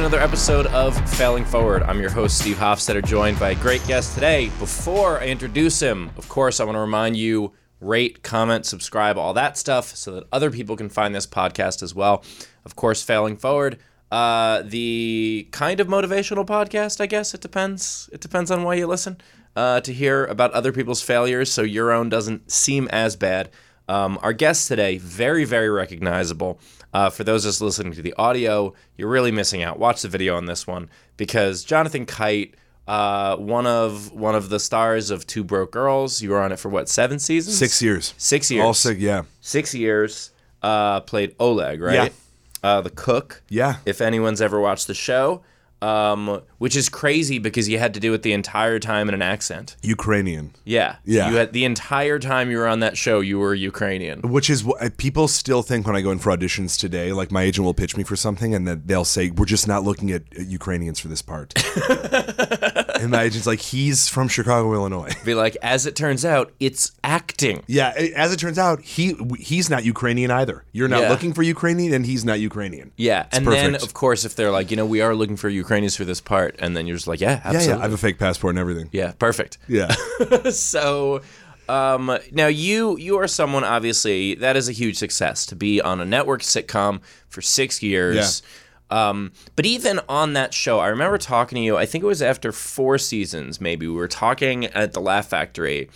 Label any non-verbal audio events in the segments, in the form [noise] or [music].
another episode of Failing Forward. I'm your host, Steve Hofstetter, joined by a great guest today. Before I introduce him, of course, I want to remind you rate, comment, subscribe, all that stuff so that other people can find this podcast as well. Of course, Failing Forward, uh, the kind of motivational podcast, I guess. It depends. It depends on why you listen uh, to hear about other people's failures so your own doesn't seem as bad. Um, our guest today, very, very recognizable. Uh, for those us listening to the audio, you're really missing out. Watch the video on this one because Jonathan Kite, uh, one of one of the stars of Two Broke Girls, you were on it for what seven seasons? Six years. Six years. All six, yeah. Six years. Uh, played Oleg, right? Yeah. Uh, the cook. Yeah. If anyone's ever watched the show, um, which is crazy because you had to do it the entire time in an accent. Ukrainian. Yeah. Yeah. You had the entire time you were on that show, you were Ukrainian. Which is what people still think when I go in for auditions today. Like my agent will pitch me for something, and then they'll say, "We're just not looking at at Ukrainians for this part." [laughs] and my agent's like, "He's from Chicago, Illinois." Be like, as it turns out, it's acting. Yeah, as it turns out, he he's not Ukrainian either. You're not Yeah. looking for Ukrainian, and he's not Ukrainian. Yeah. It's and then, of course, if they're like, you know, we are looking for Ukrainians for this part, and then you're just like, yeah, yeah, absolutely. yeah, I have a fake passport and everything. yeah, perfect. Yeah, [laughs] so um, now you you are someone obviously that is a huge success to be on a network sitcom for six years. Um, but even on that show, I remember talking to you. I think it was after four seasons, maybe we were talking at the Laugh Factory,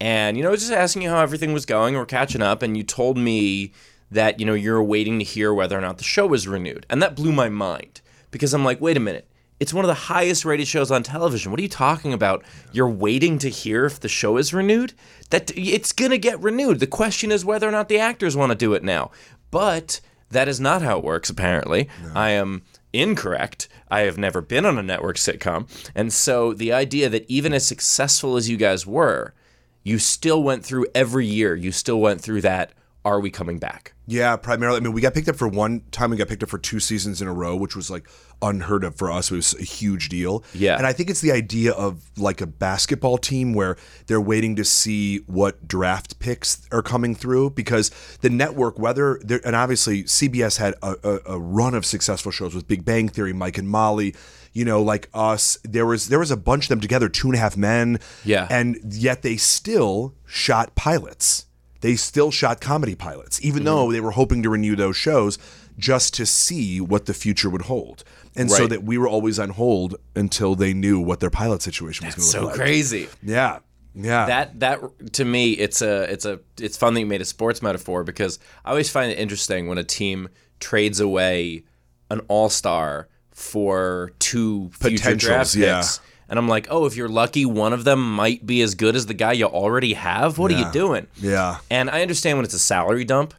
and you know, I was just asking you how everything was going. We're catching up, and you told me that you know you're waiting to hear whether or not the show was renewed, and that blew my mind because I'm like, wait a minute. It's one of the highest rated shows on television. What are you talking about? You're waiting to hear if the show is renewed? That it's going to get renewed. The question is whether or not the actors want to do it now. But that is not how it works apparently. I am incorrect. I have never been on a network sitcom. And so the idea that even as successful as you guys were, you still went through every year, you still went through that are we coming back? yeah. Primarily, I mean, we got picked up for one time. We got picked up for two seasons in a row, which was like unheard of for us. It was a huge deal. Yeah. and I think it's the idea of like a basketball team where they're waiting to see what draft picks are coming through because the network, whether and obviously CBS had a, a, a run of successful shows with Big Bang Theory, Mike and Molly. You know, like us, there was there was a bunch of them together, Two and a Half Men. Yeah. and yet they still shot pilots. They still shot comedy pilots, even mm-hmm. though they were hoping to renew those shows just to see what the future would hold. And so that we were always on hold until they knew what their pilot situation was going to So look like. crazy. Yeah. Yeah. that that to me it's a it's a it's fun that you made a sports metaphor because I always find it interesting when a team trades away an all star for two future Potentials, draft yeah. And I'm like, oh, if you're lucky, one of them might be as good as the guy you already have. What are you doing? yeah. And I understand when it's a salary dump,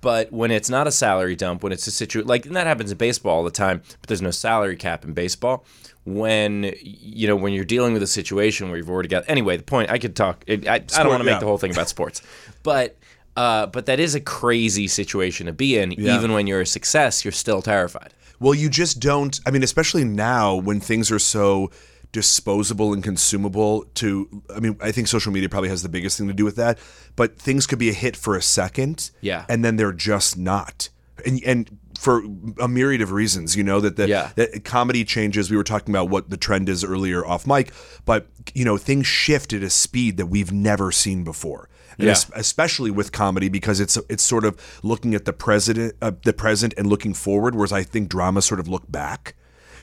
but when it's not a salary dump, when it's a situation like and that happens in baseball all the time, but there's no salary cap in baseball. When you know when you're dealing with a situation where you've already got anyway, the point I could talk. I, I, I don't want to make yeah. the whole thing about sports, [laughs] but uh, but that is a crazy situation to be in. Yeah. Even when you're a success, you're still terrified. Well, you just don't. I mean, especially now when things are so disposable and consumable to I mean, I think social media probably has the biggest thing to do with that, but things could be a hit for a second Yeah. and then they're just not. And and for a myriad of reasons, you know that the Yeah. that comedy changes. We were talking about what the trend is earlier off mic, but you know, things shift at a speed that we've never seen before. Yeah. especially with comedy because it's it's sort of looking at the president uh, the present and looking forward whereas I think drama sort of look back.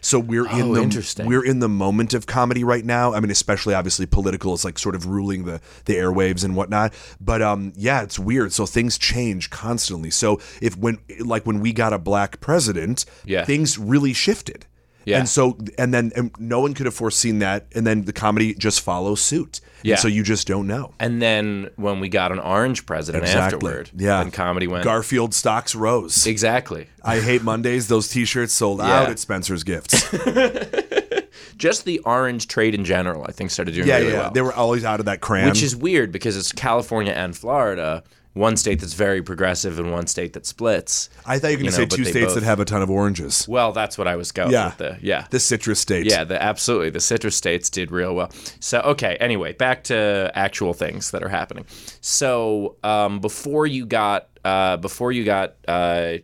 So we're in Oh, the interesting. we're in the moment of comedy right now. I mean, especially obviously political is like sort of ruling the the airwaves and whatnot. But um, yeah, it's weird. So things change constantly. So if when like when we got a black president, Yeah. things really shifted. Yeah. And so and then and no one could have foreseen that. And then the comedy just follows suit. And Yeah. so you just don't know. And then when we got an orange president Exactly. afterward, Yeah. then comedy went Garfield stocks rose. exactly. I hate Mondays. Those T-shirts sold Yeah. out at Spencer's Gifts. [laughs] Just the orange trade in general, I think, started doing yeah, really yeah. well. They were always out of that crayon. which is weird because it's California and Florida, one state that's very progressive and one state that splits. I thought you were going to know, say two states both- that have a ton of oranges. Well, that's what I was going Yeah. with. The, yeah. The citrus states. yeah, the absolutely the citrus states did real well. So okay, anyway, back to actual things that are happening. So um, before you got uh, before you got uh,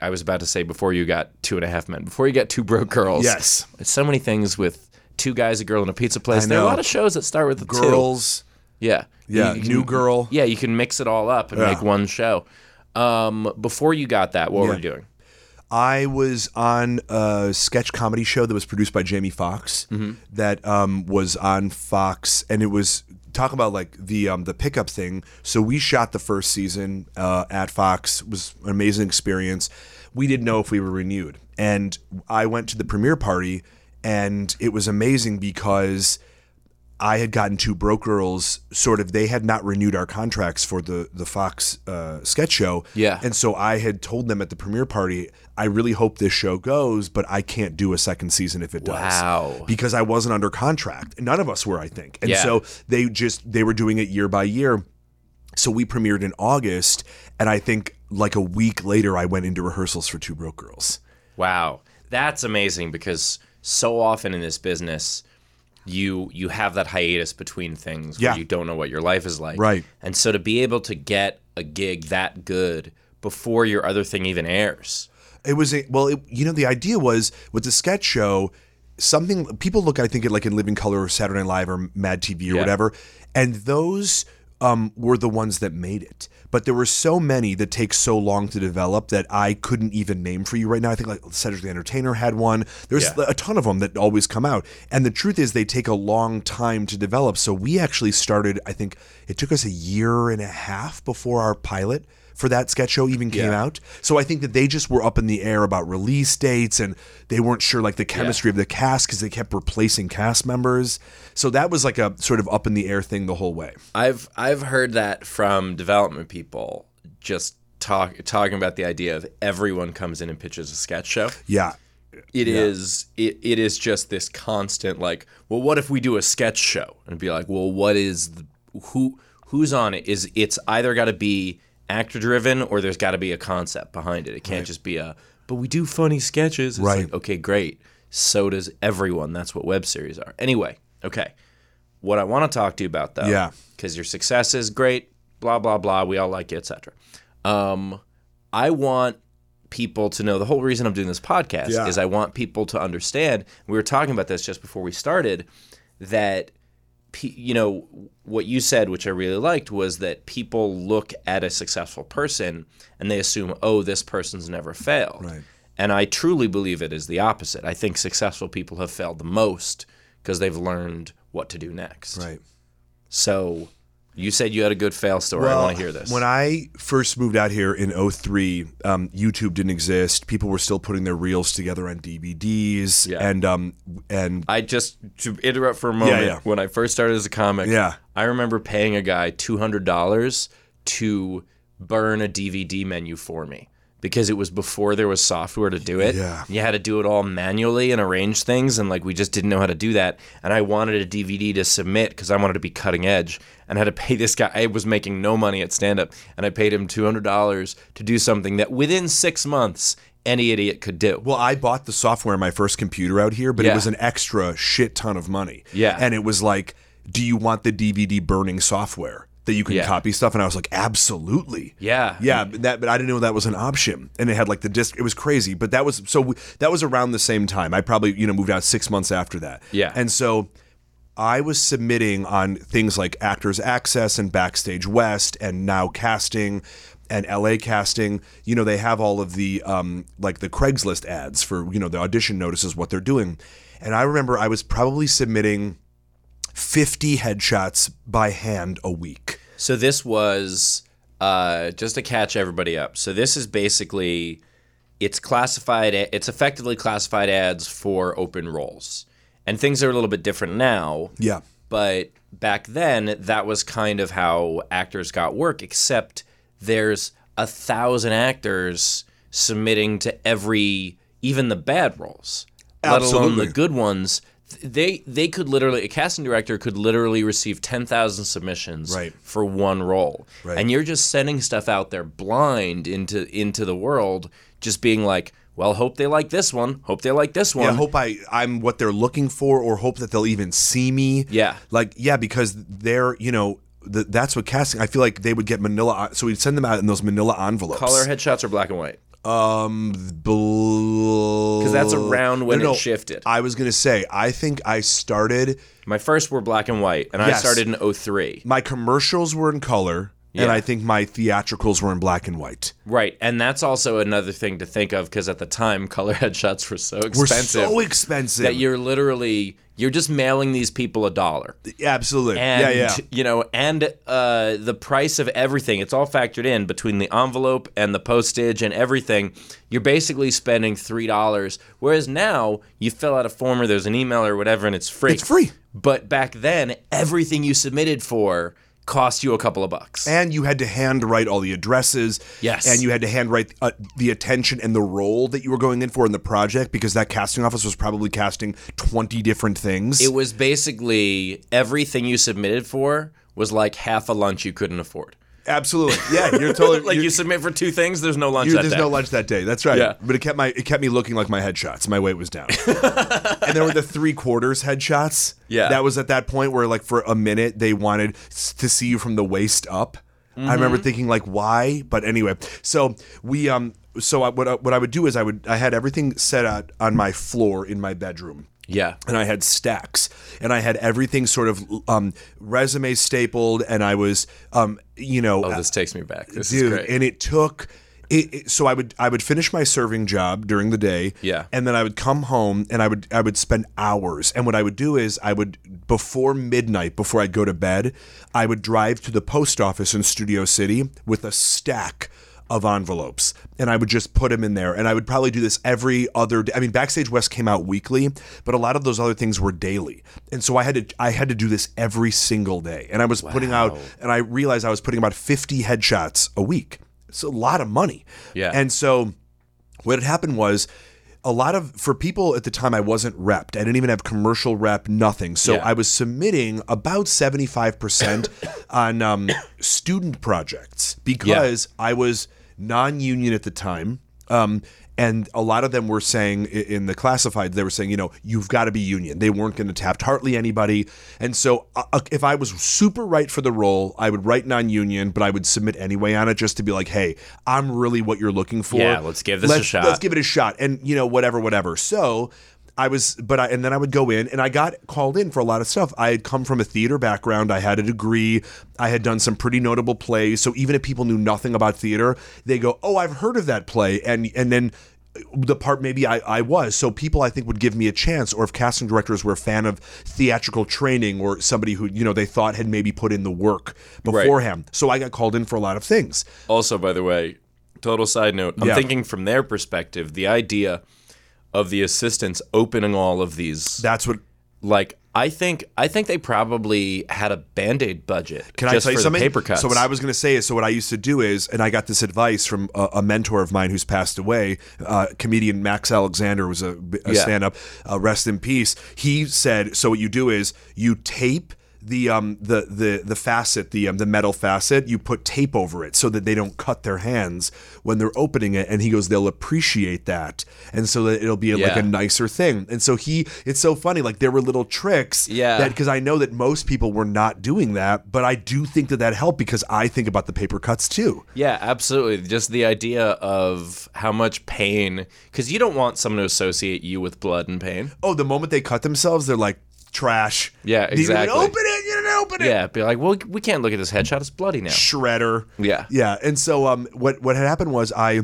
I was about to say before you got two and a half men, before you got two broke girls. Yes. So many things with two guys, a girl, and a pizza place. There are a lot of shows that start with the two. Yeah. Yeah. You- you New can- girl. Yeah, you can mix it all up and Yeah. make one show. Um, before you got that, what were you doing? I was on a sketch comedy show that was produced by Jamie Foxx Mm-hmm. that um, was on Fox, and it was talk about like the um, the pickup thing. So we shot the first season uh, at Fox. It was an amazing experience. We didn't know if we were renewed, and I went to the premiere party, and it was amazing because. I had gotten two broke girls. Sort of, they had not renewed our contracts for the the Fox uh, sketch show. Yeah. and so I had told them at the premiere party, I really hope this show goes, but I can't do a second season if it does. Wow. Because I wasn't under contract. None of us were, I think. And Yeah. so they just they were doing it year by year. So we premiered in August, and I think like a week later, I went into rehearsals for Two Broke Girls. Wow, that's amazing because so often in this business, you you have that hiatus between things where Yeah. you don't know what your life is like. Right. And so to be able to get a gig that good before your other thing even airs. It was a well, it, you know, the idea was with the sketch show, something people look, I think, at like in Living Color or Saturday Night Live or Mad TV or Yeah. whatever, and those um, were the ones that made it. But there were so many that take so long to develop that I couldn't even name for you right now. I think like Cedric the Entertainer had one. There's Yeah. a ton of them that always come out, and the truth is they take a long time to develop. So we actually started. I think it took us a year and a half before our pilot for that sketch show even came Yeah. out. So I think that they just were up in the air about release dates and they weren't sure like the chemistry of the cast because they kept replacing cast members. So that was like a sort of up in the air thing the whole way. I've I've heard that from development people just talk talking about the idea of everyone comes in and pitches a sketch show. Yeah. It is it, it is just this constant like, well, what if we do a sketch show? And be like, well, what is the, who who's on it? Is it's either got to be actor driven or there's got to be a concept behind it. It can't just be a but we do funny sketches. It's Right. like, okay, great. So does everyone. That's what web series are. Anyway, okay. What I want to talk to you about though, Yeah. because your success is great, blah blah blah. We all like you, etc. Um, I want people to know the whole reason I'm doing this podcast Yeah. is I want people to understand. We were talking about this just before we started that you know what you said which I really liked was that people look at a successful person and they assume oh this person's never failed. Right. And I truly believe it is the opposite. I think successful people have failed the most because they've learned what to do next. Right. So you said you had a good fail story. I want to hear this. When I first moved out here in 03, um, YouTube didn't exist. People were still putting their reels together on DVDs. Yeah. And um and I just to interrupt for a moment. Yeah, yeah. When I first started as a comic, Yeah. I remember paying a guy two hundred dollars to burn a DVD menu for me because it was before there was software to do it. Yeah. you had to do it all manually and arrange things, and like we just didn't know how to do that. And I wanted a DVD to submit because I wanted to be cutting edge, and I had to pay [laughs] this guy. I was making no money at stand up, and I paid him two hundred dollars to do something that within six months any idiot could do. Well, I bought the software on my first computer out here, but Yeah. it was an extra shit ton of money. Yeah. And it was like, do you want the DVD burning software that you can Yeah. copy stuff? And I was like, absolutely. Yeah. Yeah, but that but I didn't know that was an option. And it had like the disc it was crazy, but that was so we, that was around the same time. I probably, you know, moved out 6 months after that. Yeah. And so I was submitting on things like Actors Access and Backstage West and Now Casting and LA Casting. You know, they have all of the um, like the Craigslist ads for you know the audition notices, what they're doing. And I remember I was probably submitting 50 headshots by hand a week. So this was uh, just to catch everybody up. So this is basically it's classified. It's effectively classified ads for open roles, and things are a little bit different now. Yeah. But back then, that was kind of how actors got work. Except there's a thousand actors submitting to every, even the bad roles, let alone the good ones. They they could literally a casting director could literally receive ten thousand submissions Right. for one role, Right. and you're just sending stuff out there blind into into the world, just being like, well, hope they like this one, hope they like this one. Yeah, hope I I'm what they're looking for, or hope that they'll even see me. Yeah. like yeah, because they're you know the, that's what casting. I feel like they would get Manila, so we'd send them out in those Manila envelopes. Color headshots or black and white. Um, because that's around when it shifted. I was gonna say, I think I started. My first were black and white, and I started in 03. My commercials were in color, and I think my theatricals were in black and white. Right, and that's also another thing to think of because at the time, [laughs] color headshots were so expensive. Were so expensive that you're literally you're just mailing these people a dollar. absolutely. and yeah, yeah. you know and uh, the price of everything it's all factored in between the envelope and the postage and everything you're basically spending three dollars whereas now you fill out a form or there's an email or whatever and it's free It's free. but back then everything you submitted for cost you a couple of bucks and you had to handwrite all the addresses. Yes. And you had to handwrite uh, the attention and the role that you were going in for in the project because that casting office was probably casting 20 different things. it was basically everything you submitted for was like half a lunch you couldn't afford Absolutely. Yeah, you're totally [laughs] like you're- you submit for two things there's no lunch that there's day. no lunch that day. That's right. Yeah. But it kept my it kept me looking like my headshots. My weight was down. [laughs] and there were the three quarters headshots. Yeah. That was at that point where like for a minute they wanted to see you from the waist up. I remember Mm-hmm. thinking like why, but anyway. So we um so I, what I, what I would do is I would I had everything set out on my floor in my bedroom yeah and I had stacks, and I had everything sort of um, resume stapled, and I was, um, you know, oh this takes me back this is dude, and it took. It, it- so I would I would finish my serving job during the day, Yeah. and then I would come home and I would I would spend hours. And what I would do is I would before midnight, before I'd go to bed, I would drive to the post office in Studio City with a stack of envelopes and I would just put them in there and I would probably do this every other day. I mean Backstage West came out weekly, but a lot of those other things were daily. And so I had to I had to do this every single day. And I was putting out and I realized I was putting about 50 headshots a week. It's a lot of money. Yeah. And so what had happened was a lot of for people at the time I wasn't repped. I didn't even have commercial rep, nothing. So Yeah. I was submitting about 75% [coughs] on um, student projects because I was non-union at the time. Um, and a lot of them were saying in the classified, they were saying, you know, you've got to be union. They weren't going to tap hardly anybody. And so uh, uh, if I was super right for the role, I would write non-union, but I would submit anyway on it just to be like, hey, I'm really what you're looking for. Yeah, let's give this a Let's- shot. Let's give it a shot. And, you know, whatever, whatever. So I was, but I, and then I would go in and I got called in for a lot of stuff. I had come from a theater background. I had a degree. I had done some pretty notable plays. So even if people knew nothing about theater, they go, oh, I've heard of that play. And, and then, the part maybe I, I was. So people I think would give me a chance, or if casting directors were a fan of theatrical training or somebody who, you know, they thought had maybe put in the work beforehand. So I got called in for a lot of things. Also, by the way, total side note, I'm Yeah. thinking from their perspective, the idea of the assistants opening all of these, That's what like, I think I think they probably had a band aid budget. Can just I tell you for something? Paper cuts. So what I was going to say is, so what I used to do is, and I got this advice from a, a mentor of mine who's passed away, uh, comedian Max Alexander was a, a Yeah. stand-up. Uh, rest in peace. He said, so what you do is you tape. The um the the the facet the um, the metal facet you put tape over it so that they don't cut their hands when they're opening it and he goes they'll appreciate that and so that it'll be like a nicer thing and so he it's so funny like there were little tricks Yeah. that because I know that most people were not doing that, but I do think that that helped because I think about the paper cuts too. Yeah, absolutely. Just the idea of how much pain, because you don't want someone to associate you with blood and pain. Oh, the moment they cut themselves, they're like trash. Yeah, exactly. open it. You didn't open it. Yeah, be like, well, we can't look at this headshot; it's bloody now. Shredder. Yeah. Yeah. And so um, what what had happened was I,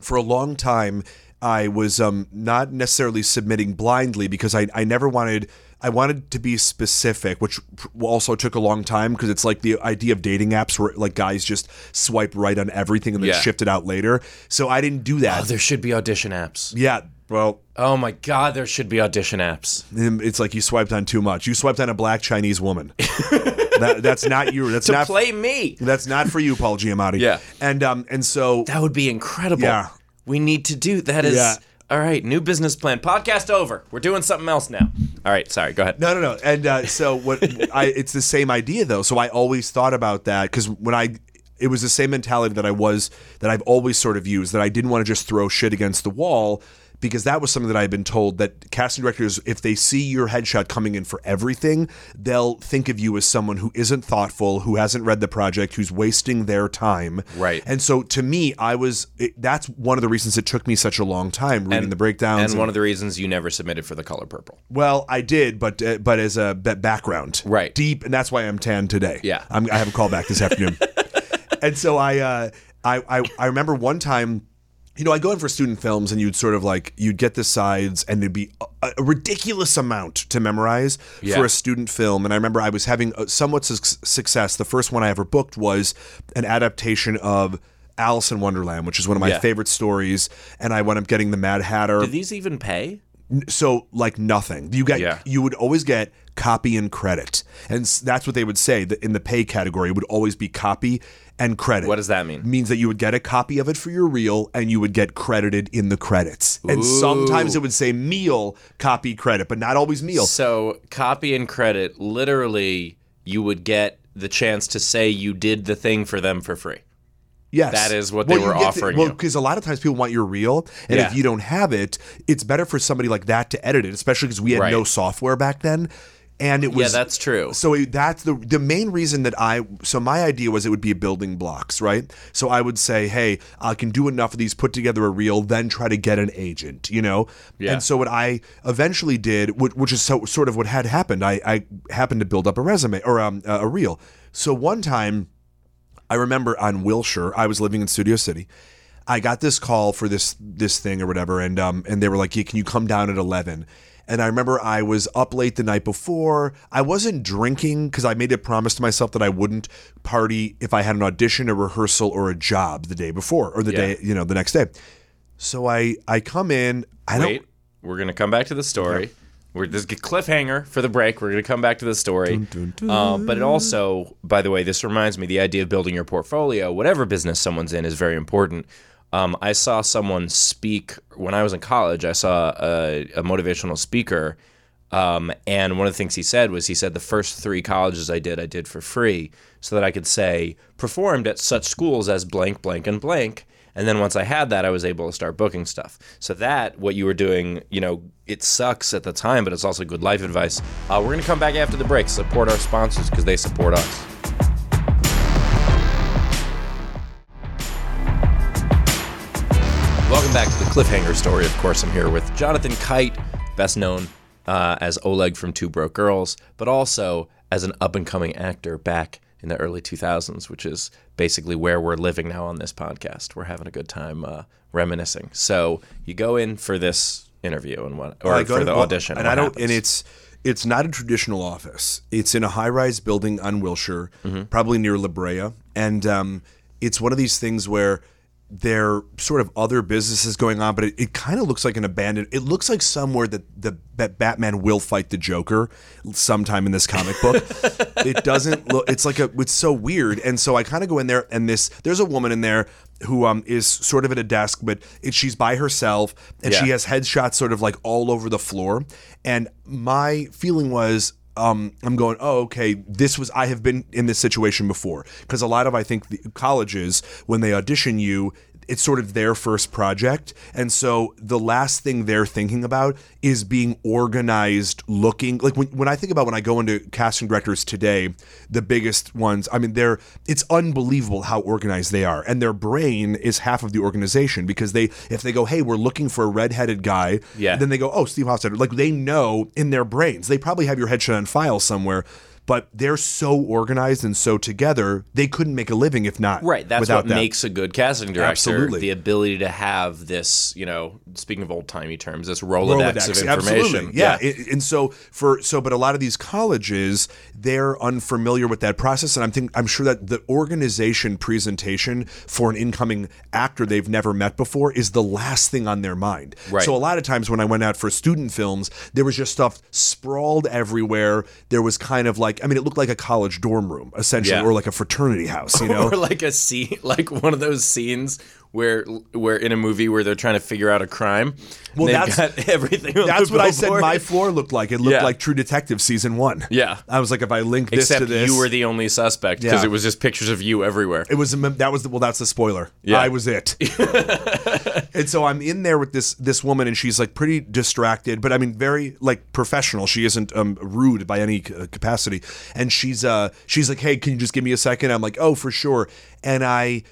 for a long time, I was um not necessarily submitting blindly because I I never wanted. I wanted to be specific, which also took a long time because it's like the idea of dating apps where like guys just swipe right on everything and then Yeah. shift it out later. So I didn't do that. Oh, there should be audition apps. Yeah, well, Oh my God, there should be audition apps. it's like you swiped on too much. You swiped on a black Chinese woman. [laughs] that, that's not you. That's To not. play me. That's not for you, Paul Giamatti. Yeah. and um, and so That would be incredible. Yeah. We need to do that. Is Yeah. all right. New business plan. Podcast over. We're doing something else now. All right. Sorry. Go ahead. no, no, no. And uh, so what? I it's the same idea though. So I always thought about that because when I. It was the same mentality that I was that I've always sort of used that I didn't want to just throw shit against the wall because that was something that I had been told that casting directors, if they see your headshot coming in for everything, they'll think of you as someone who isn't thoughtful, who hasn't read the project, who's wasting their time. Right. And so to me, I was it, that's one of the reasons it took me such a long time reading the breakdowns. And one of the reasons you never submitted for the color purple. well, I did, but uh, but as a background, Right. Deep, and that's why I'm tan today. Yeah. I'm, I have a call back this afternoon, [laughs] and so I, uh, I I I remember one time. You know, I go in for student films, and you'd sort of like you'd get the sides, and it'd be a, a ridiculous amount to memorize Yeah. for a student film. And I remember I was having somewhat su- success. The first one I ever booked was an adaptation of Alice in Wonderland, which is one of my Yeah. favorite stories. And I wound up getting the Mad Hatter Do these even pay? So like nothing you get Yeah. you would always get copy and credit and that's what they would say that in the pay category it would always be copy and credit What does that mean? means that you would get a copy of it for your reel and you would get credited in the credits and sometimes it would say meal copy credit but not always meal So copy and credit, literally, you would get the chance to say you did the thing for them for free. Yes, That is what they you were get to- offering well, you. because a lot of times people want your reel, and Yeah. if you don't have it, it's better for somebody like that to edit it, especially because we had Right. no software back then, and it was yeah, that's true. So it- that's the the main reason that I so my idea was it would be building blocks, right? So I would say, hey, I can do enough of these, put together a reel, then try to get an agent, you know. Yeah. And so what I eventually did, which, which is so, sort of what had happened, I, I happened to build up a resume or um, a reel. So one time. I remember on Wilshire, I was living in Studio City. I got this call for this this thing or whatever, and um and they were like, yeah, "Can you come down at 11? And I remember I was up late the night before. I wasn't drinking because I made a promise to myself that I wouldn't party if I had an audition, a rehearsal, or a job the day before or the Yeah. day you know the next day. So I I come in. I Wait, don't. we're gonna come back to the story. We're this a cliffhanger for the break. We're gonna come back to the story. Uh, but it also, by the way, this reminds me the idea of building your portfolio, whatever business someone's in, is very important. Um, I saw someone speak when I was in college. I saw a, a motivational speaker, um, and one of the things he said was he said the first three colleges I did, I did for free, so that I could say performed at such schools as blank, blank, and blank. And then once I had that, I was able to start booking stuff. So that what you were doing, you know, it sucks at the time, but it's also good life advice. Uh, we're gonna come back after the break. Support our sponsors because they support us. Welcome back to the cliffhanger story. Of course, I'm here with Jonathan Kite, best known uh, as Oleg from Two Broke Girls, but also as an up and coming actor back in the early 2000s, which is basically where we're living now on this podcast. We're having a good time uh, reminiscing. So you go in for this interview and what, or for the well, audition, and I don't. happens? And it's it's not a traditional office. It's in a high rise building on Wilshire, Mm-hmm. probably near La Brea, and um, it's one of these things where there are sort of other businesses going on, but it, it kind of looks like an abandoned. It looks like somewhere that the that Batman will fight the Joker sometime in this comic book. [laughs] it doesn't look. It's like a. It's so weird, and so I kind of go in there, and this there's a woman in there who um is sort of at a desk, but it, she's by herself, and she has headshots sort of like all over the floor. And my feeling was, um, I'm going, oh, okay, this was, I have been in this situation before. Because a lot of, I think, the colleges, when they audition you, it's sort of their first project. And so the last thing they're thinking about is being organized, looking like when, when I think about when I go into casting directors today, the biggest ones, I mean, they're, it's unbelievable how organized they are. And their brain is half of the organization because they, if they go, hey, we're looking for a redheaded guy, Yeah. then they go, oh, Steve Hofstetter. Like they know in their brains. They probably have your headshot on file somewhere, but they're so organized and so together, they couldn't make a living if not. Right. That's without what that. makes a good casting director. Absolutely. The ability to have this, you know, speaking of old timey terms, this Rolodex, of information. Absolutely. Yeah. It- and so for so but a lot of these colleges, they're unfamiliar with that process. And I'm think I'm sure that the organization presentation for an incoming actor they've never met before is the last thing on their mind. Right. So a lot of times when I went out for student films, there was just stuff sprawled everywhere. There was kind of like I mean, it looked like a college dorm room, essentially, Yeah. or like a fraternity house, you [laughs] know? or like a scene, [laughs] like one of those scenes where where in a movie where they're trying to figure out a crime. Well, that's- [laughs] everything. That's what I said my floor looked like. It looked Yeah. like True Detective season one. Yeah. I was like, if I link this Except to this, you were the only suspect because Yeah. it was just pictures of you everywhere. It was that was the, well. That's the spoiler. Yeah. I was it. [laughs] and so I'm in there with this this woman, and she's like pretty distracted, but I mean very like professional. She isn't um, rude by any uh, capacity, and she's uh she's like, hey, can you just give me a second? I'm like, oh, for sure. And I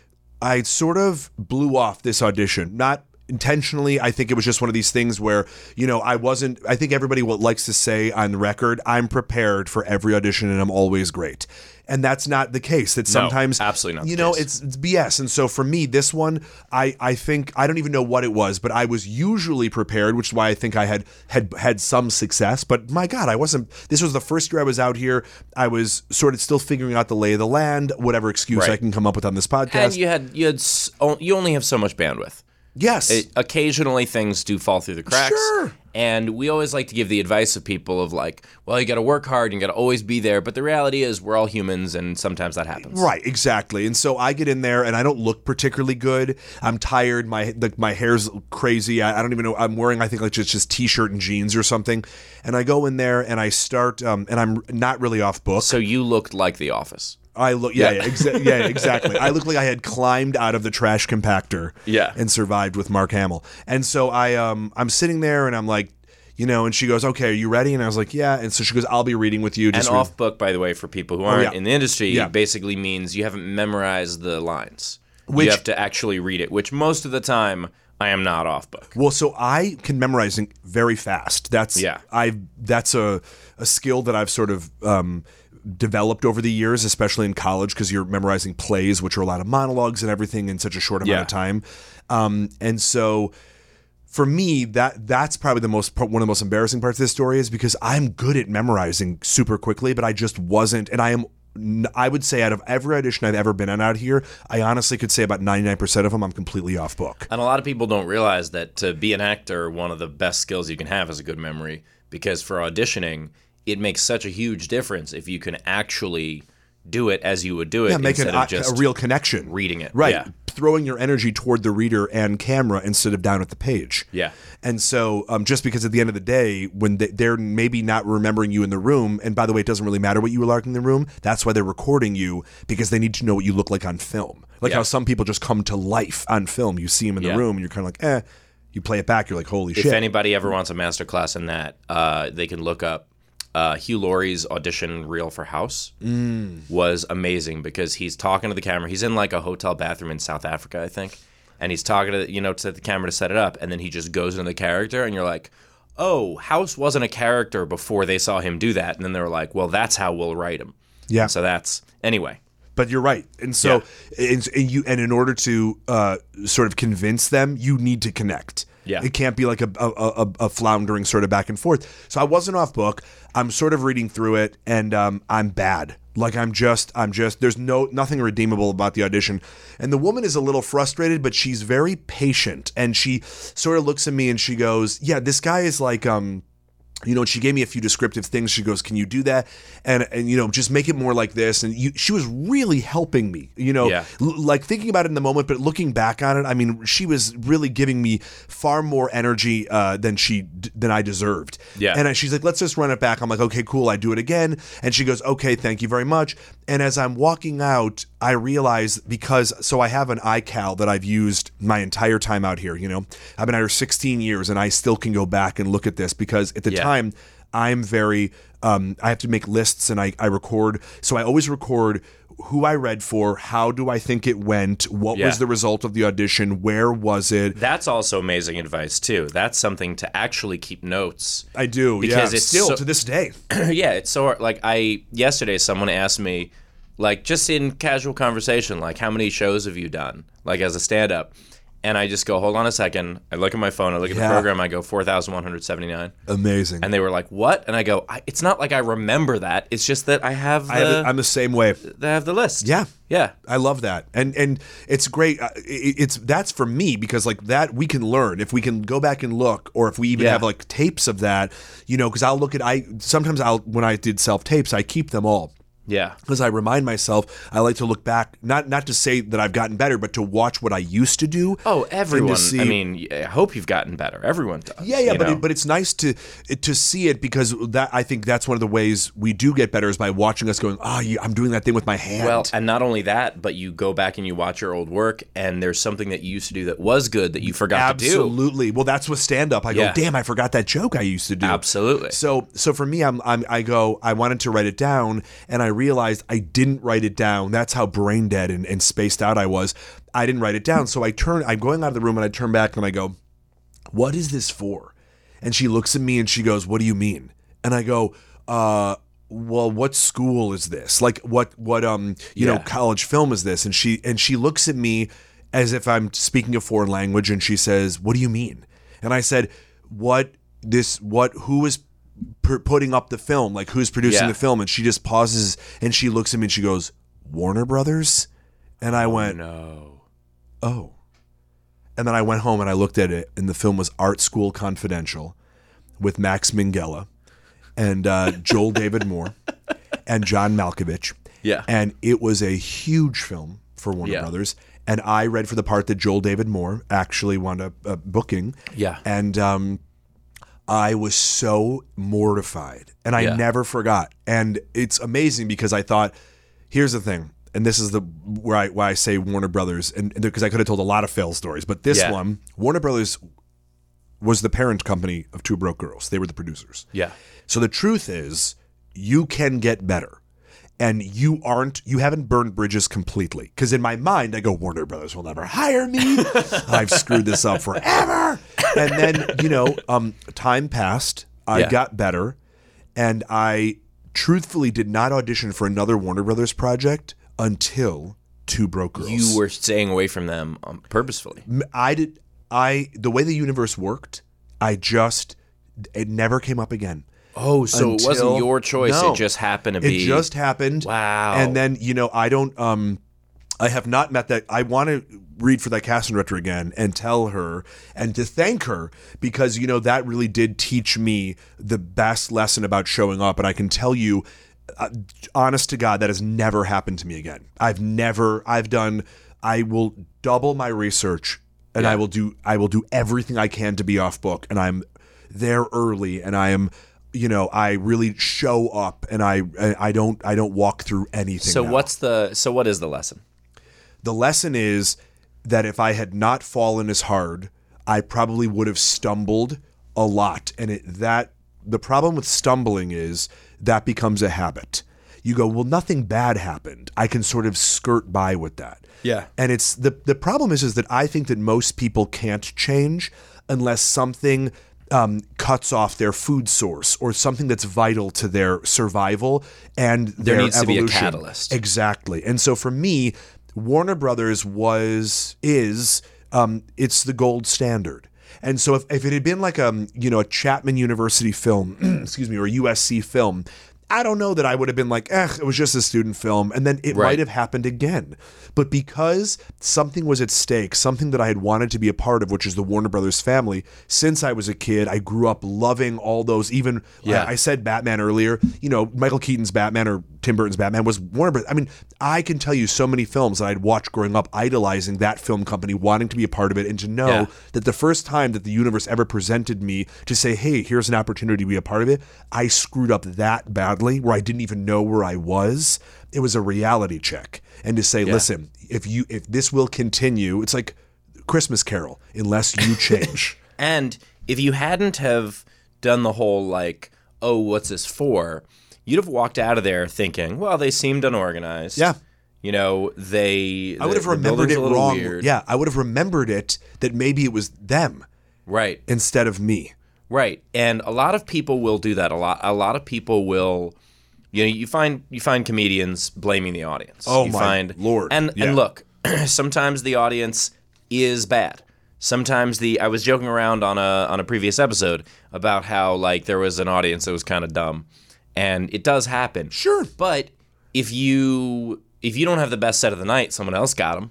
I sort of blew off this audition, not intentionally i think it was just one of these things where you know i wasn't i think everybody what likes to say on the record i'm prepared for every audition and i'm always great and that's not the case that sometimes absolutely not you know it's it's BS. And so for me, this one, I I think I don't even know what it was, but I was usually prepared, which is why I think I had had had some success. But my God, I wasn't. This was the first year I was out here. I was sort of still figuring out the lay of the land, whatever excuse Right. I can come up with on this podcast. and you had you had you only have so much bandwidth. Yes, It, occasionally things do fall through the cracks. Sure. And we always like to give the advice of people of like, well, you got to work hard, and you got to always be there. But the reality is, we're all humans, and sometimes that happens. Right, exactly. And so I get in there and I don't look particularly good. I'm tired. My like my hair's crazy. I, I don't even know. I'm wearing I think like just just t-shirt and jeans or something. And I go in there and I start um, and I'm not really off book. So you looked like The Office. I look, yeah, Yeah. yeah, exa- yeah, [laughs] exactly. I look like I had climbed out of the trash compactor, Yeah. and survived with Mark Hamill. And so I, um, I'm sitting there, and I'm like, you know, and she goes, "Okay, are you ready?" And I was like, "Yeah." And so she goes, "I'll be reading with you." And Just read- off book, by the way, for people who aren't yeah. in the industry, Yeah. basically means you haven't memorized the lines. Which- you have to actually read it, which most of the time I am not off book. Well, so I can memorize very fast. That's Yeah. I that's a a skill that I've sort of um, developed over the years, especially in college, because you're memorizing plays, which are a lot of monologues and everything in such a short amount Yeah. of time. Um, and so for me, that that's probably the most one of the most embarrassing parts of this story is because I'm good at memorizing super quickly, but I just wasn't, and I am. I would say out of every audition I've ever been on out here, I honestly could say about 99% of them I'm completely off book. And a lot of people don't realize that to be an actor, one of the best skills you can have is a good memory. Because for auditioning, it makes such a huge difference if you can actually do it as you would do it Yeah, make an, instead of a, just a real connection. reading it. Right. Yeah. Throwing your energy toward the reader and camera instead of down at the page. Yeah. And so, um, just because at the end of the day, when they, they're maybe not remembering you in the room, and by the way, it doesn't really matter what you were like in the room, that's why they're recording you because they need to know what you look like on film. Like Yeah. how some people just come to life on film. You see them in the Yeah. room, and you're kind of like, eh. You play it back, you're like, holy shit. If anybody ever wants a master class in that, uh, they can look up uh, Hugh Laurie's audition reel for House. Mm. Was amazing because he's talking to the camera. He's in like a hotel bathroom in South Africa, I think, and he's talking to you know to the camera to set it up, and then he just goes into the character, and you're like. Oh, House wasn't a character before they saw him do that, and then they were like, "Well, that's how we'll write him." Yeah. So that's anyway. But you're right, and so and, and you and in order to uh, sort of convince them, you need to connect. Yeah. it can't be like a, a, a, a floundering sort of back and forth. So I wasn't off book. I'm sort of reading through it, and um, I'm bad. Like I'm just, I'm just. There's no nothing redeemable about the audition, and the woman is a little frustrated, but she's very patient, and she sort of looks at me and she goes, "Yeah, this guy is like um." You know, and she gave me a few descriptive things. She goes, "Can you do that?" And and you know, just make it more like this. And you, she was really helping me. You know, Yeah. l- like thinking about it in the moment, but looking back on it, I mean, she was really giving me far more energy uh, than she d- than I deserved. Yeah. And I, she's like, "Let's just run it back." I'm like, "Okay, cool." I do it again, and she goes, "Okay, thank you very much." And as I'm walking out, I realize because so I have an iCal that I've used my entire time out here. You know, I've been out here 16 years, and I still can go back and look at this because at the Yeah. time I'm very um, I have to make lists and I, I record. So I always record who I read for, how do I think it went, what Yeah. was the result of the audition, where was it. That's also amazing advice too. That's something to actually keep notes. I do Because yeah, it's still so- to this day. [clears throat] yeah, it's so like I yesterday someone asked me like just in casual conversation like how many shows have you done like as a stand up and I just go hold on a second I look at my phone I look at Yeah. the program I go 4179 Amazing. and they were like what and I go I, it's not like I remember that it's just that I have the, I have, I'm the same way. I have the list Yeah. yeah I love that, and and it's great. Uh, It's that's for me because like that we can learn if we can go back and look, or if we even Yeah. have like tapes of that, you know. Because I'll look at I sometimes I'll when I did self tapes I keep them all. Yeah. Because I remind myself, I like to look back, not not to say that I've gotten better, but to watch what I used to do. Oh, everyone. see- I mean, I hope you've gotten better. Everyone does. Yeah, yeah, but it, but it's nice to to see it because that I think that's one of the ways we do get better is by watching us going, oh, I'm doing that thing with my hand. Well, and not only that, but you go back and you watch your old work, and there's something that you used to do that was good that you forgot to do. Absolutely. Well, that's with stand up. I Yeah. go, damn, I forgot that joke I used to do. Absolutely. So, so for me, I'm, I'm, I go, I wanted to write it down, and I realized I didn't write it down. That's how brain dead and, and spaced out I was. I didn't write it down. So I turn, I'm going out of the room, and I turn back and I go, what is this for? And she looks at me and she goes, what do you mean? And I go, uh, well, what school is this? Like, what, what, um, you know, college film is this? And she, and she looks at me as if I'm speaking a foreign language, and she says, what do you mean? And I said, what this, what, who is putting up the film? Like, who's producing Yeah. the film? And she just pauses and she looks at me and she goes, Warner Brothers? And I went, no. oh. And then I went home and I looked at it, and the film was Art School Confidential with Max Minghella and uh, Joel [laughs] David Moore and John Malkovich. Yeah. And it was a huge film for Warner Yeah. Brothers. And I read for the part that Joel David Moore actually wound up uh, booking. Yeah. And um, I was so mortified and I Yeah. never forgot. And it's amazing because I thought, here's the thing. And this is the where I why I say Warner Brothers, and because I could have told a lot of fail stories, but this Yeah. one, Warner Brothers was the parent company of Two Broke Girls. They were the producers. Yeah. So the truth is, you can get better. And you aren't, you haven't burned bridges completely. Because in my mind, I go, Warner Brothers will never hire me. [laughs] I've screwed this up forever. And then, you know, um, time passed. I Yeah. got better. And I truthfully did not audition for another Warner Brothers project until Two Broke Girls. You were staying away from them um, purposefully. I did. I the way the universe worked. I just it never came up again. Oh, so it wasn't your choice. No. It just happened to be. It just happened. Wow. And then you know I don't. Um, I have not met that. I want to read for that casting director again and tell her and to thank her because you know that really did teach me the best lesson about showing up. And I can tell you, uh, honest to God, that has never happened to me again. I've never. I've done. I will double my research and I will do. I will do everything I can to be off book. And I'm there early and I am. You know, I really show up, and I I don't I don't walk through anything. so now. what's the so what is the lesson? The lesson is that if I had not fallen as hard, I probably would have stumbled a lot. And it, that the problem with stumbling is that becomes a habit. You go, well, nothing bad happened. I can sort of skirt by with that. Yeah. And it's the the problem is is that I think that most people can't change unless something um, cuts off their food source or something that's vital to their survival and their needs to be a evolution. catalyst. Exactly. And so for me, Warner Brothers was is um, it's the gold standard. And so if, if it had been like a you know a Chapman University film, [clears throat] excuse me, or a USC film, I don't know that I would have been like, eh, it was just a student film, and then it Right. might have happened again. But because something was at stake, something that I had wanted to be a part of, which is the Warner Brothers family, since I was a kid, I grew up loving all those. Even Yeah. I, I said Batman earlier. You know, Michael Keaton's Batman or Tim Burton's Batman was Warner Brothers. I mean, I can tell you so many films that I'd watched growing up, idolizing that film company, wanting to be a part of it, and to know Yeah. that the first time that the universe ever presented me to say, "Hey, here's an opportunity to be a part of it," I screwed up that badly, where I didn't even know where I was. It was a reality check, and to say, "Listen, if you if this will continue, it's like Christmas Carol, unless you [laughs] change." And if you hadn't have done the whole like, oh, what's this for? You'd have walked out of there thinking, well, they seemed unorganized. Yeah. You know, they. I would have remembered it wrong. Weird. Yeah, I would have remembered it that maybe it was them Right. instead of me. Right. And a lot of people will do that. A lot. A lot of people will. You know, you find you find comedians blaming the audience. Oh, you my find, Lord. And Yeah. and look, [clears throat] sometimes the audience is bad. Sometimes the I was joking around on a on a previous episode about how like there was an audience that was kind of dumb, and it does happen. Sure. But if you if you don't have the best set of the night, someone else got them.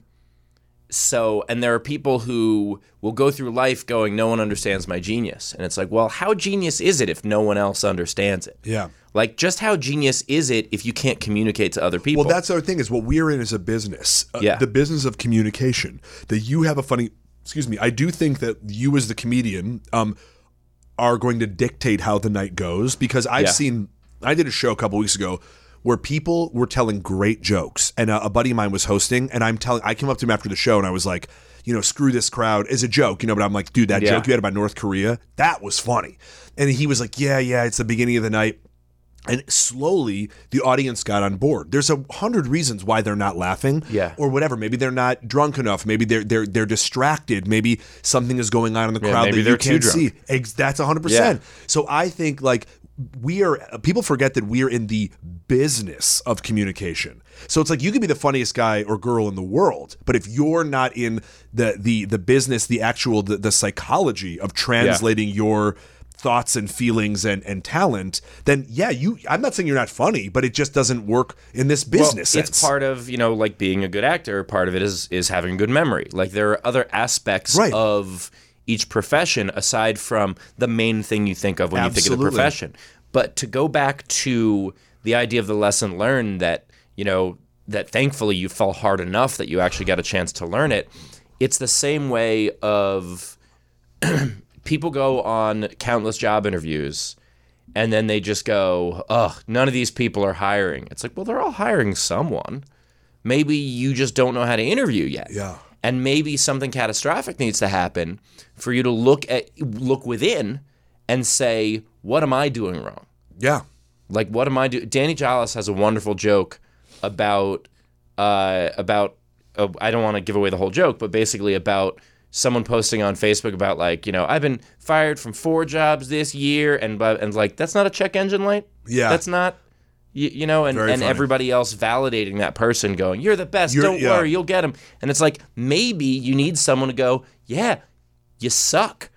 so and there are people who will go through life going no one understands my genius and it's like well how genius is it if no one else understands it Yeah. like just how genius is it if you can't communicate to other people Well, that's our thing is what we're in is a business. Uh, Yeah. The business of communication. That you have a funny. Excuse me. I do think that you, as the comedian, um, are going to dictate how the night goes because I've Yeah. seen. I did a show a couple weeks ago where people were telling great jokes, and a, a buddy of mine was hosting, and I'm telling. I came up to him after the show, and I was like, you know, screw this crowd as a joke, you know. But I'm like, dude, that Yeah. joke you had about North Korea, that was funny. And he was like, yeah, yeah, it's the beginning of the night. And slowly, the audience got on board. There's a hundred reasons why they're not laughing, Yeah. or whatever. Maybe they're not drunk enough. Maybe they're they're they're distracted. Maybe something is going on in the Yeah, crowd maybe that you can't see. That's hundred percent. So I think like we are. People forget that we are in the business of communication. So it's like you could be the funniest guy or girl in the world, but if you're not in the the the business, the actual the, the psychology of translating your thoughts and feelings and, and talent, then yeah, you. I'm not saying you're not funny, but it just doesn't work in this Well, business. sense. it's part of you know like being a good actor part of it is is having a good memory like there are other aspects Right. of each profession aside from the main thing you think of when you think of the profession but to go back to the idea of the lesson learned that you know that thankfully you fell hard enough that you actually got a chance to learn it it's the same way of [clears throat] people go on countless job interviews and then they just go, ugh, none of these people are hiring. It's like, well, they're all hiring someone. Maybe you just don't know how to interview yet. Yeah. And maybe something catastrophic needs to happen for you to look at look within and say, what am I doing wrong? yeah. Like, what am I doing? Danny Jolles has a wonderful joke about uh, about. Uh, I don't want to give away the whole joke, but basically about someone posting on Facebook about like, you know, I've been fired from four jobs this year, and and like that's not a check engine light. Yeah. that's not. You, you know, and, Very and funny. everybody else validating that person, going, "You're the best. You're- don't yeah. worry, you'll get him." And it's like maybe you need someone to go, "Yeah, you suck."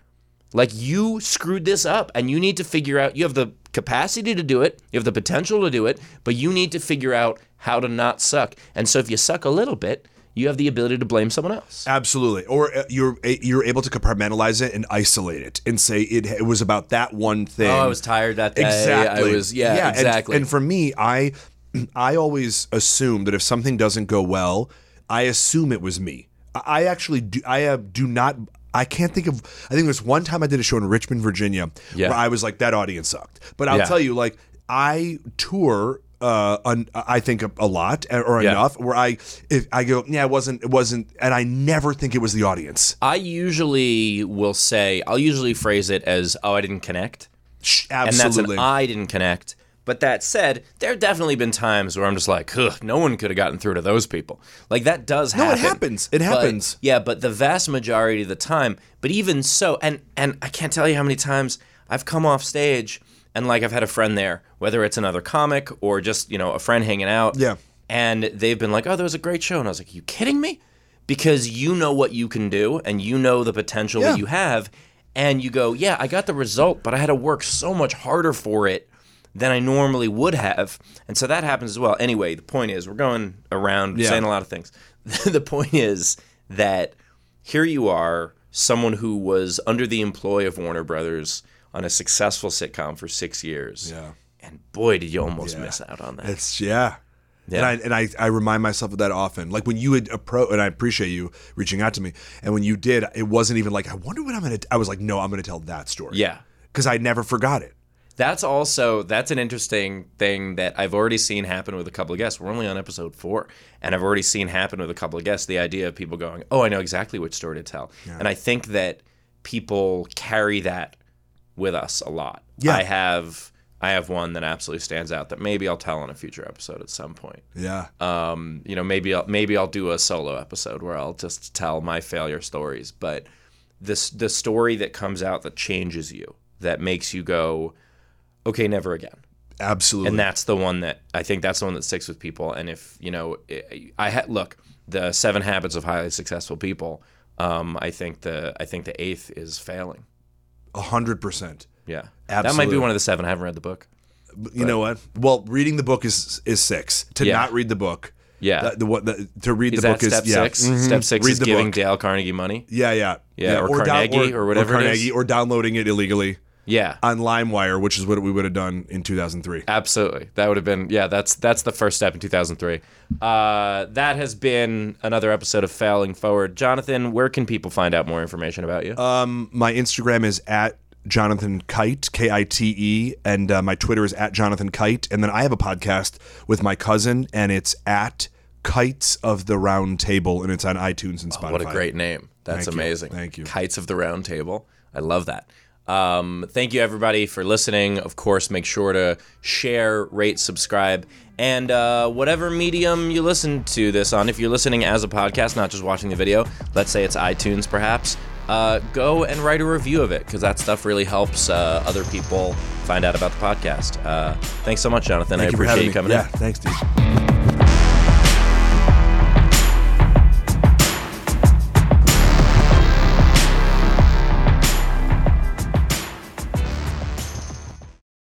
Like you screwed this up and you need to figure out you have the capacity to do it, you have the potential to do it, but you need to figure out how to not suck. And so if you suck a little bit, you have the ability to blame someone else. Absolutely, or uh, you're you're able to compartmentalize it and isolate it and say it, it was about that one thing. Oh, I was tired that day. exactly. I was yeah, and- exactly. And, for me, I [clears throat] I always assume that if something doesn't go well, I assume it was me. I I actually do. I have, do not. I can't think of. I think there's one time I did a show in Richmond, Virginia, Yeah. where I was like, that audience sucked. But I'll Yeah. tell you, like, I tour. Uh, un, I think a, a lot or Yeah. enough where I if I go yeah it wasn't it wasn't and I never think it was the audience I usually will say I'll usually phrase it as oh I didn't connect. Shh, And that's an I didn't connect. But that said, there have definitely been times where I'm just like, no one could have gotten through to those people. Like that does happen. No, it happens. It But- happens. yeah, but the vast majority of the time, but even so, and and I can't tell you how many times I've come off stage and like I've had a friend there, whether it's another comic or just, you know, a friend hanging out. Yeah. And they've been like, Oh, that was a great show. And I was like, you kidding me? Because you know what you can do and you know the potential Yeah. that you have. And you go, Yeah, I got the result, but I had to work so much harder for it than I normally would have. And so that happens as well. Anyway, the point is, we're going around Yeah. saying a lot of things. [laughs] the point is that here you are, someone who was under the employ of Warner Brothers on a successful sitcom for six years. yeah And boy, did you almost Yeah. miss out on that. It's yeah. Yeah. And I and I, I remind myself of that often. Like when you had approach, and I appreciate you reaching out to me. And when you did, it wasn't even like I wonder what I'm gonna. I was like, no, I'm gonna tell that story. Yeah. because I never forgot it. That's also that's an interesting thing that I've already seen happen with a couple of guests. We're only on episode four, and I've already seen happen with a couple of guests. The idea of people going, "Oh, I know exactly which story to tell," and I think that people carry that with us a lot. Yeah. I have I have one that absolutely stands out that maybe I'll tell on a future episode at some point. Yeah, Um, you know, maybe I'll, maybe I'll do a solo episode where I'll just tell my failure stories. But this the story that comes out that changes you, that makes you go, okay, never again. absolutely. And that's the one that I think that's the one that sticks with people. And if you know, I- I ha- look the Seven Habits of Highly Successful People. Um, I think the I think the eighth is failing. Hundred percent. Yeah, that might be one of the seven. I haven't read the book. You know what? Well, reading the book is is six. To Yeah. not read the book Yeah. The, the, what the, to read Is the book step is yeah. six? Mhm. Step six Read is the giving book. Dale Carnegie money. Yeah, yeah, Yeah, or down- Carnegie, or whatever it is. Carnegie, or downloading it illegally Yeah. on LimeWire, which is what we would have done in 2003. Absolutely. That would have been yeah, that's that's the first step in 2003. Uh, that has been another episode of Failing Forward. Jonathan, where can people find out more information about you? Um, my Instagram is at Jonathan Kite, K I T E, and uh, my Twitter is at Jonathan Kite. And then I have a podcast with my cousin, and it's at Kites of the Round Table, and it's on iTunes and Spotify. what a great name. That's Thank you. amazing. Thank you. Kites of the Round Table. I love that. Um, thank you, everybody, for listening. Of course, make sure to share, rate, subscribe, and uh, whatever medium you listen to this on. If you're listening as a podcast, not just watching the video, let's say it's iTunes, perhaps, uh, go and write a review of it because that stuff really helps uh, other people find out about the podcast. Uh, thanks so much, Jonathan. Thank I you appreciate you me. coming Yeah, in. thanks, dude.